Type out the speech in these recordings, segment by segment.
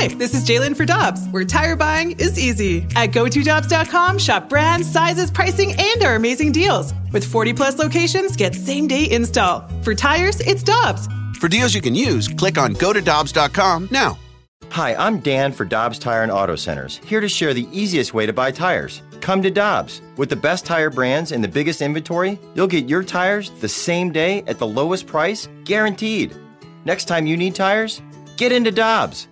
Hi, this is Jalen for Dobbs, where tire buying is easy. At GoToDobbs.com, shop brands, sizes, pricing, and our amazing deals. With 40 plus locations, get same day install. For tires, it's Dobbs. For deals you can use, click on GoToDobbs.com now. Hi, I'm Dan for Dobbs Tire and Auto Centers, here to share the easiest way to buy tires. Come to Dobbs. With the best tire brands and the biggest inventory, you'll get your tires the same day at the lowest price, guaranteed. Next time you need tires, get into Dobbs.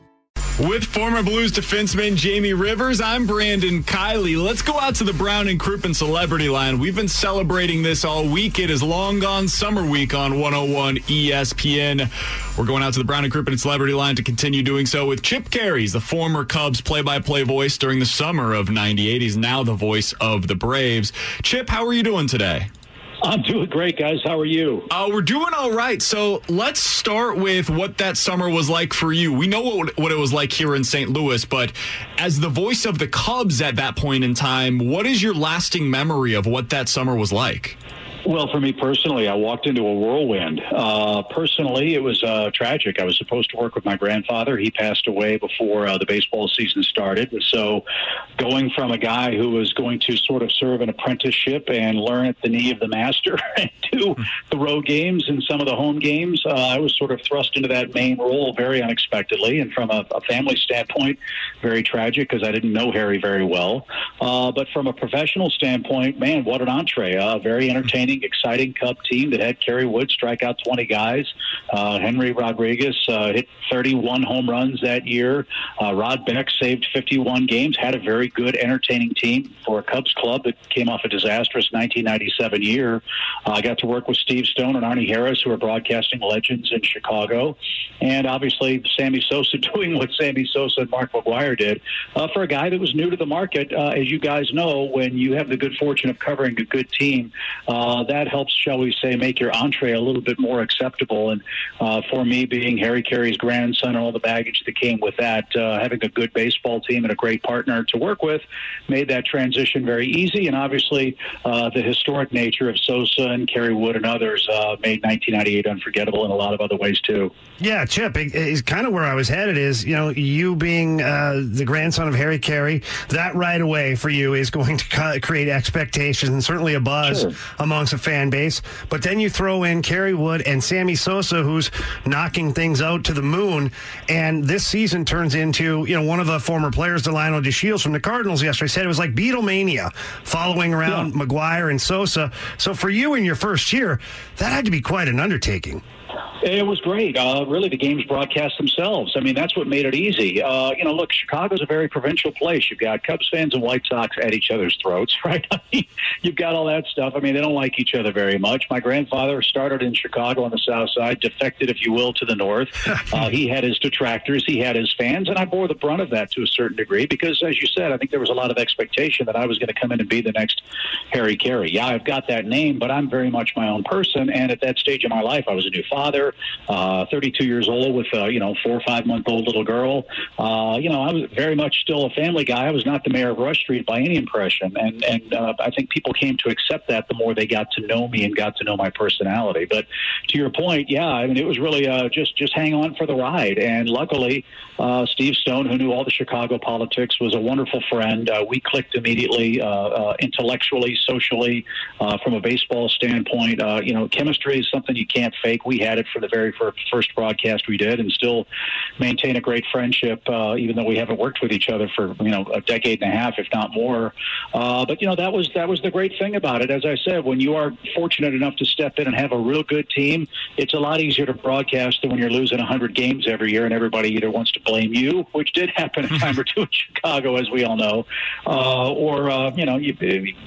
With former Blues defenseman Jamie Rivers, I'm Brandon Kiley. Let's go out to the Brown and Crouppen Celebrity Line. We've been celebrating this all week. It is Long Gone Summer Week on 101 ESPN. We're going out to the Brown and Crouppen Celebrity Line to continue doing so with Chip Caray, the former Cubs play-by-play voice during the summer of 98. He's now the voice of the Braves. Chip, how are you doing today? I'm doing great, guys. How are you? Uh, we're doing all right. So let's start with what that summer was like for you. We know what, what it was like here in St. Louis, but as the voice of the Cubs at that point in time, what is your lasting memory of what that summer was like? Well, for me personally, I walked into a whirlwind. Uh, personally, it was uh, tragic. I was supposed to work with my grandfather. He passed away before uh, the baseball season started. So, going from a guy who was going to sort of serve an apprenticeship and learn at the knee of the master to the road games and some of the home games, uh, I was sort of thrust into that main role very unexpectedly. And from a, a family standpoint, very tragic because I didn't know Harry very well. Uh, but from a professional standpoint, man, what an entree! Uh, very entertaining exciting Cub team that had Kerry Wood strike out 20 guys. Uh, Henry Rodriguez uh, hit 31 home runs that year. Uh, Rod Beck saved 51 games, had a very good, entertaining team for a Cubs club that came off a disastrous 1997 year. Uh, I got to work with Steve Stone and Arnie Harris, who are broadcasting legends in Chicago. And obviously, Sammy Sosa doing what Sammy Sosa and Mark McGwire did uh, for a guy that was new to the market. Uh, as you guys know, when you have the good fortune of covering a good team, that helps, shall we say, make your entree a little bit more acceptable. And uh, for me, being Harry Caray's grandson and all the baggage that came with that, uh, having a good baseball team and a great partner to work with made that transition very easy. And obviously, uh, the historic nature of Sosa and Kerry Wood and others uh, made 1998 unforgettable in a lot of other ways too. Yeah, Chip is kind of where I was headed. Is you know you being uh, the grandson of Harry Caray, that right away for you is going to create expectations and certainly a buzz sure. A fan base. But then you throw in Kerry Wood and Sammy Sosa, who's knocking things out to the moon, and this season turns into you know one of the former players, Delino DeShields from the Cardinals yesterday said it was like Beatlemania following around yeah. McGwire and Sosa. So for you in your first year, that had to be quite an undertaking. It was great. Uh, really, the games broadcast themselves. I mean, that's what made it easy. Uh, you know, look, Chicago's a very provincial place. You've got Cubs fans and White Sox at each other's throats, right? I mean, you've got all that stuff. I mean, they don't like each other very much. My grandfather started in Chicago on the south side, defected, if you will, to the north. Uh, he had his detractors, he had his fans, and I bore the brunt of that to a certain degree because, as you said, I think there was a lot of expectation that I was going to come in and be the next Harry Caray. Yeah, I've got that name, but I'm very much my own person. And at that stage of my life, I was a new father uh, 32 years old with a you know four or five month old little girl. Uh, you know, I was very much still a family guy. I was not the mayor of Rush Street by any impression, and and uh, I think people came to accept that the more they got to know me and got to know my personality. But to your point, yeah, I mean, it was really uh, just just hang on for the ride. And luckily, uh, Steve Stone, who knew all the Chicago politics, was a wonderful friend. Uh, we clicked immediately, uh, uh, intellectually, socially, uh, from a baseball standpoint. Uh, you know, chemistry is something you can't fake. We had it for the very first broadcast we did, and still maintain a great friendship, uh, even though we haven't worked with each other for you know a decade and a half, if not more. Uh, but you know that was that was the great thing about it. As I said, when you are fortunate enough to step in and have a real good team, it's a lot easier to broadcast than when you're losing 100 games every year and everybody either wants to blame you, which did happen a time or two in Chicago, as we all know, uh, or uh, you know you,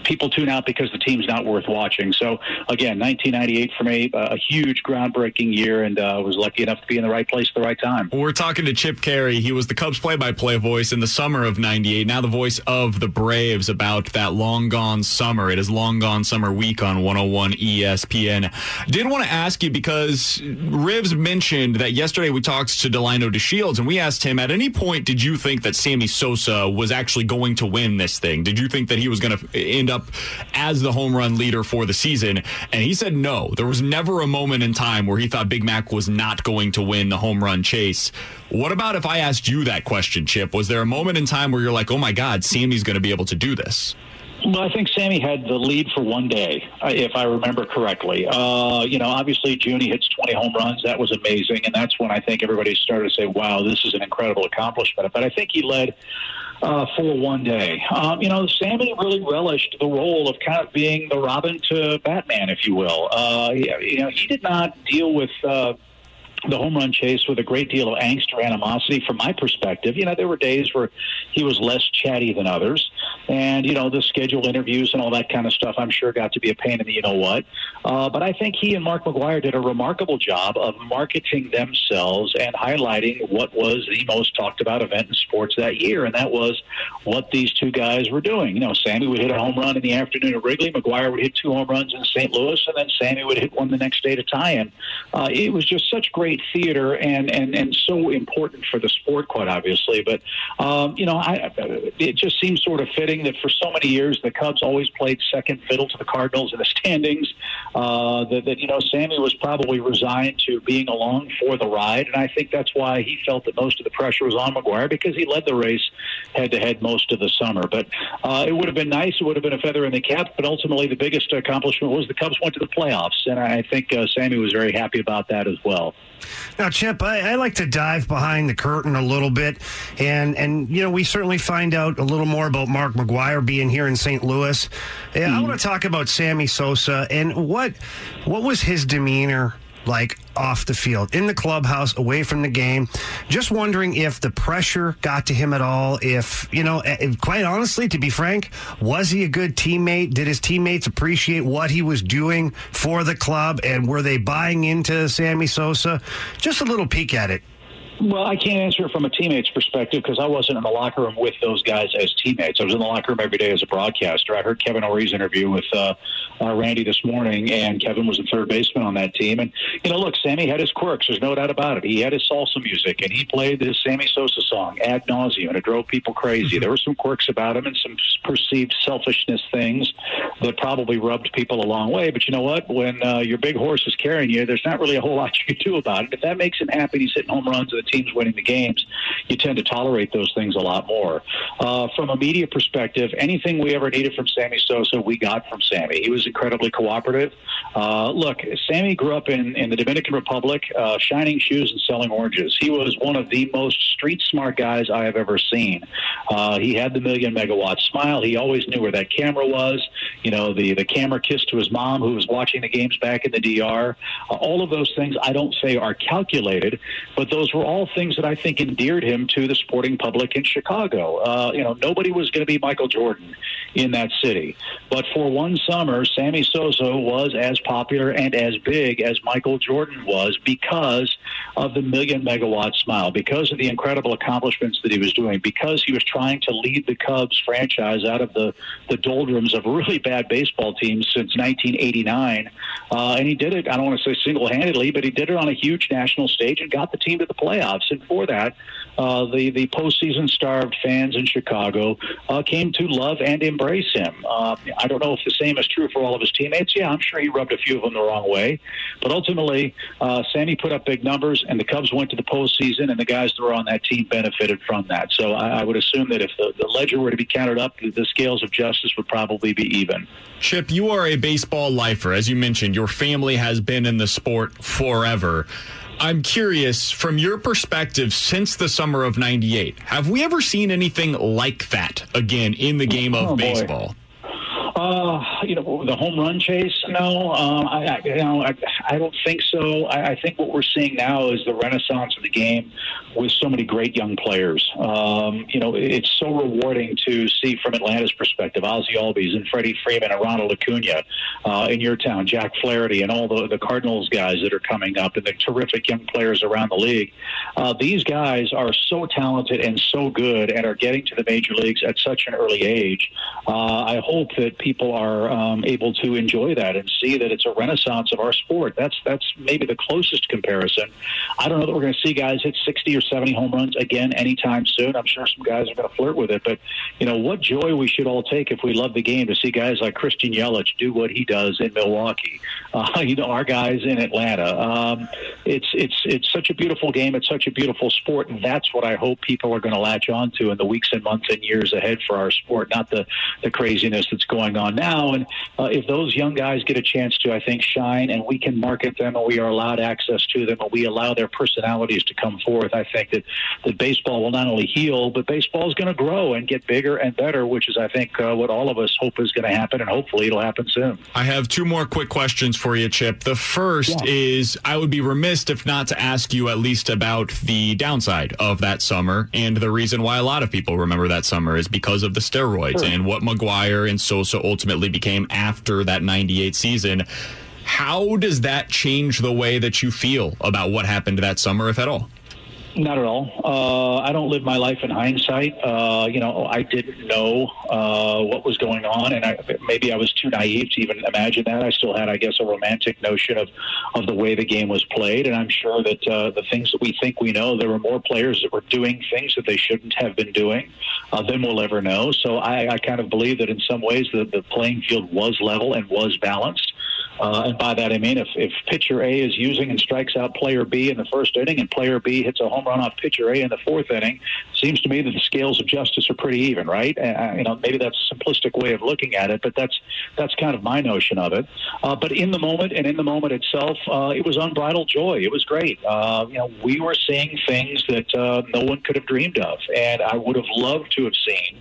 people tune out because the team's not worth watching. So again, 1998 for me, a huge groundbreaking year, and uh, was lucky enough to be in the right place at the right time. We're talking to Chip Caray. He was the Cubs play-by-play voice in the summer of '98. Now the voice of the Braves about that long gone summer. It is long gone summer week on 101 ESPN. Did want to ask you because Rivs mentioned that yesterday we talked to Delino DeShields and we asked him at any point did you think that Sammy Sosa was actually going to win this thing? Did you think that he was going to end up as the home run leader for the season? And he said no. There was never a moment in time where he thought Big Mac was not going to win the home run chase. What about if I asked you that question, Chip? Was there a moment in time where you're like, oh my God, Sammy's going to be able to do this? Well, I think Sammy had the lead for one day, if I remember correctly. Uh, you know, obviously Junie hits 20 home runs. That was amazing, and that's when I think everybody started to say, "Wow, this is an incredible accomplishment." But I think he led uh, for one day. Um, you know, Sammy really relished the role of kind of being the Robin to Batman, if you will. Uh, you know, he did not deal with. Uh, the home run chase with a great deal of angst or animosity from my perspective. You know, there were days where he was less chatty than others. And, you know, the scheduled interviews and all that kind of stuff, I'm sure got to be a pain in the you know what. Uh, but I think he and Mark McGwire did a remarkable job of marketing themselves and highlighting what was the most talked about event in sports that year. And that was what these two guys were doing. You know, Sammy would hit a home run in the afternoon at Wrigley, McGwire would hit two home runs in St. Louis, and then Sammy would hit one the next day to tie in. Uh, it was just such great great theater and, and, and so important for the sport, quite obviously. But, um, you know, I, it just seems sort of fitting that for so many years the Cubs always played second fiddle to the Cardinals in the standings. Uh, that, that, you know, Sammy was probably resigned to being along for the ride. And I think that's why he felt that most of the pressure was on McGwire because he led the race head to head most of the summer. But uh, it would have been nice. It would have been a feather in the cap. But ultimately, the biggest accomplishment was the Cubs went to the playoffs. And I think uh, Sammy was very happy about that as well. Now, Chip, I, I, like to dive behind the curtain a little bit, and and you know we certainly find out a little more about Mark McGwire being here in St. Louis. Yeah, mm. I want to talk about Sammy Sosa and what what was his demeanor like off the field, in the clubhouse, away from the game. Just wondering if the pressure got to him at all. If, you know, eh, eh, quite honestly, to be frank, was he a good teammate? Did his teammates appreciate what he was doing for the club? And were they buying into Sammy Sosa? Just a little peek at it. Well, I can't answer it from a teammate's perspective because I wasn't in the locker room with those guys as teammates. I was in the locker room every day as a broadcaster. I heard Kevin Orie's interview with uh, uh, Randy this morning, and Kevin was the third baseman on that team. And you know, look, Sammy had his quirks. There's no doubt about it. He had his salsa music, and he played this Sammy Sosa song ad nauseum, and it drove people crazy. There were some quirks about him and some perceived selfishness things that probably rubbed people a long way. But you know what? When uh, your big horse is carrying you, there's not really a whole lot you can do about it. If that makes him happy, he's hitting home runs the team's winning the games, you tend to tolerate those things a lot more. Uh, from a media perspective, anything we ever needed from Sammy Sosa, we got from Sammy. He was incredibly cooperative. Uh, look, Sammy grew up in, in the Dominican Republic, uh, shining shoes and selling oranges. He was one of the most street smart guys I have ever seen. Uh, he had the million megawatt smile. He always knew where that camera was. You know, the, the camera kiss to his mom who was watching the games back in the DR. Uh, all of those things I don't say are calculated, but those were all things that I think endeared him to the sporting public in Chicago. Uh, you know, nobody was going to be Michael Jordan in that city. But for one summer, Sammy Sosa was as popular and as big as Michael Jordan was because of the million megawatt smile, because of the incredible accomplishments that he was doing, because he was trying to lead the Cubs franchise out of the, the doldrums of really bad baseball teams since 1989. Uh, and he did it, I don't want to say single handedly, but he did it on a huge national stage and got the team to the playoffs. And for that, uh, the, the postseason starved fans in Chicago uh, came to love and embrace him. Uh, I don't know if the same is true for all of his teammates. Yeah, I'm sure he rubbed a few of them the wrong way. But ultimately, uh, Sammy put up big numbers, and the Cubs went to the postseason, and the guys that were on that team benefited from that. So I, I would assume that if the, the ledger were to be counted up, the scales of justice would probably be even. Chip, you are a baseball lifer. As you mentioned, your family has been in the sport forever. I'm curious, from your perspective, since the summer of 98, have we ever seen anything like that again in the game of oh, baseball? Uh, you know, the home run chase. No, um, I, I, you know, I, I don't think so. I, I think what we're seeing now is the renaissance of the game with so many great young players. Um, you know, it's so rewarding to see from Atlanta's perspective, Ozzy Albies and Freddie Freeman and Ronald Acuna uh, in your town, Jack Flaherty, and all the the Cardinals guys that are coming up, and the terrific young players around the league. Uh, these guys are so talented and so good, and are getting to the major leagues at such an early age. Uh, I hope that people people are um, able to enjoy that and see that it's a renaissance of our sport. That's that's maybe the closest comparison. I don't know that we're going to see guys hit 60 or 70 home runs again anytime soon. I'm sure some guys are going to flirt with it, but you know what joy we should all take if we love the game to see guys like Christian Yelich do what he does in Milwaukee. Uh, you know, our guys in Atlanta. Um, it's it's it's such a beautiful game. It's such a beautiful sport, and that's what I hope people are going to latch on to in the weeks and months and years ahead for our sport. Not the the craziness that's going on now. And uh, if those young guys get a chance to, I think, shine, and we can market them, and we are allowed access to them, and we allow their personalities to come forth, I think that that baseball will not only heal, but baseball is going to grow and get bigger and better, which is, I think, uh, what all of us hope is going to happen, and hopefully it'll happen soon. I have two more quick questions for you, Chip. The first yeah. is I would be remiss if not to ask you at least about the downside of that summer and the reason why a lot of people remember that summer is because of the steroids sure. and what McGwire and Sosa ultimately became after that 98 season. How does that change the way that you feel about what happened that summer, if at all? Not at all. Uh, I don't live my life in hindsight. Uh, you know, I didn't know uh, what was going on, and I, maybe I was too naive to even imagine that. I still had, I guess, a romantic notion of of the way the game was played, and I'm sure that uh, the things that we think we know, there were more players that were doing things that they shouldn't have been doing uh, than we'll ever know. So I, I kind of believe that in some ways the, the playing field was level and was balanced. Uh, and by that I mean if, if pitcher A is using and strikes out player B in the first inning and player B hits a home run off pitcher A in the fourth inning, seems to me that the scales of justice are pretty even, right? Uh, you know, maybe that's a simplistic way of looking at it, but that's that's kind of my notion of it. Uh, but in the moment and in the moment itself, uh, it was unbridled joy. It was great. Uh, you know, we were seeing things that uh, no one could have dreamed of, and I would have loved to have seen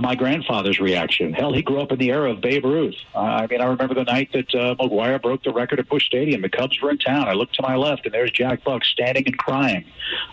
my grandfather's reaction. Hell, he grew up in the era of Babe Ruth. I mean, I remember the night that McGwire broke the record at Busch Stadium. The Cubs were in town. I looked to my left, and there's Jack Buck standing and crying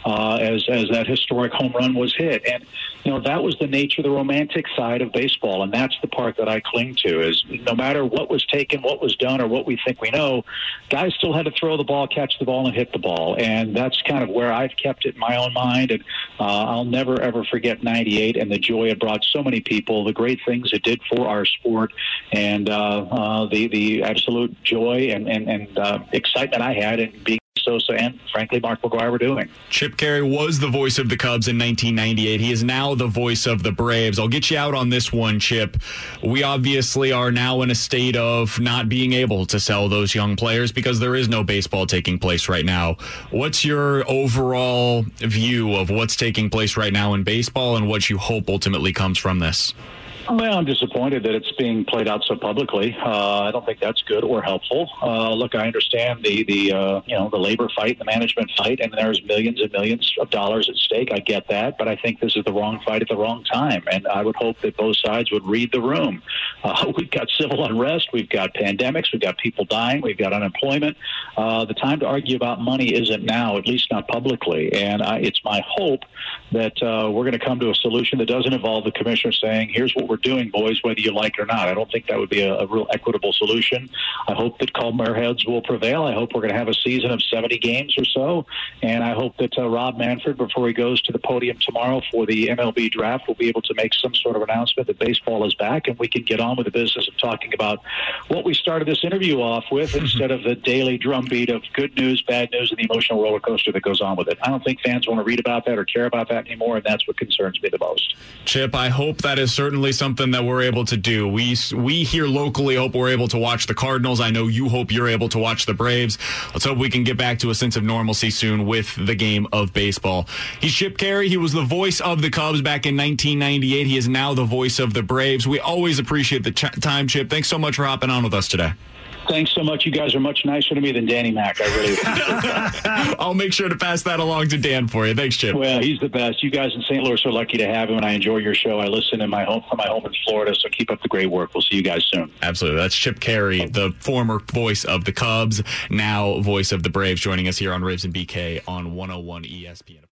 uh, as as that historic home run was hit. And you know that was the nature, the romantic side of baseball, and that's the part that I cling to. Is no matter what was taken, what was done, or what we think we know, guys still had to throw the ball, catch the ball, and hit the ball. And that's kind of where I've kept it in my own mind. And uh, I'll never ever forget '98 and the joy it brought so many people, the great things it did for our sport, and uh, uh, the the absolute joy and and, and uh, excitement I had in being Sosa and, frankly, Mark McGwire were doing. Chip Caray was the voice of the Cubs in 1998. He is now the voice of the Braves. I'll get you out on this one, Chip. We obviously are now in a state of not being able to sell those young players because there is no baseball taking place right now. What's your overall view of what's taking place right now in baseball and what you hope ultimately comes from this? Well, I'm disappointed that it's being played out so publicly. Uh, I don't think that's good or helpful. Uh, look, I understand the the uh, you know the labor fight, the management fight, and there's millions and millions of dollars at stake. I get that, but I think this is the wrong fight at the wrong time, and I would hope that both sides would read the room. Uh, we've got civil unrest, we've got pandemics, we've got people dying, we've got unemployment. Uh, the time to argue about money isn't now, at least not publicly. And I, it's my hope that uh, we're going to come to a solution that doesn't involve the commissioner saying, "Here's what we're we're doing, boys, whether you like it or not. I don't think that would be a, a real equitable solution. I hope that calmer heads will prevail. I hope we're going to have a season of 70 games or so. And I hope that uh, Rob Manfred, before he goes to the podium tomorrow for the MLB draft, will be able to make some sort of announcement that baseball is back and we can get on with the business of talking about what we started this interview off with instead of the daily drumbeat of good news, bad news, and the emotional roller coaster that goes on with it. I don't think fans want to read about that or care about that anymore, and that's what concerns me the most. Chip, I hope that is certainly something something that we're able to do. We we here locally hope we're able to watch the Cardinals. I know you hope you're able to watch the Braves. Let's hope we can get back to a sense of normalcy soon with the game of baseball. He's Chip Caray. He was the voice of the Cubs back in 1998. He is now the voice of the Braves. We always appreciate the ch- time, Chip. Thanks so much for hopping on with us today. Thanks so much. You guys are much nicer to me than Danny Mac. I really appreciate I'll make sure to pass that along to Dan for you. Thanks, Chip. Well, he's the best. You guys in St. Louis are lucky to have him, and I enjoy your show. I listen in my home from my home in Florida, so keep up the great work. We'll see you guys soon. Absolutely. That's Chip Caray, the former voice of the Cubs, now voice of the Braves, joining us here on Rivs and BK on 101 ESPN.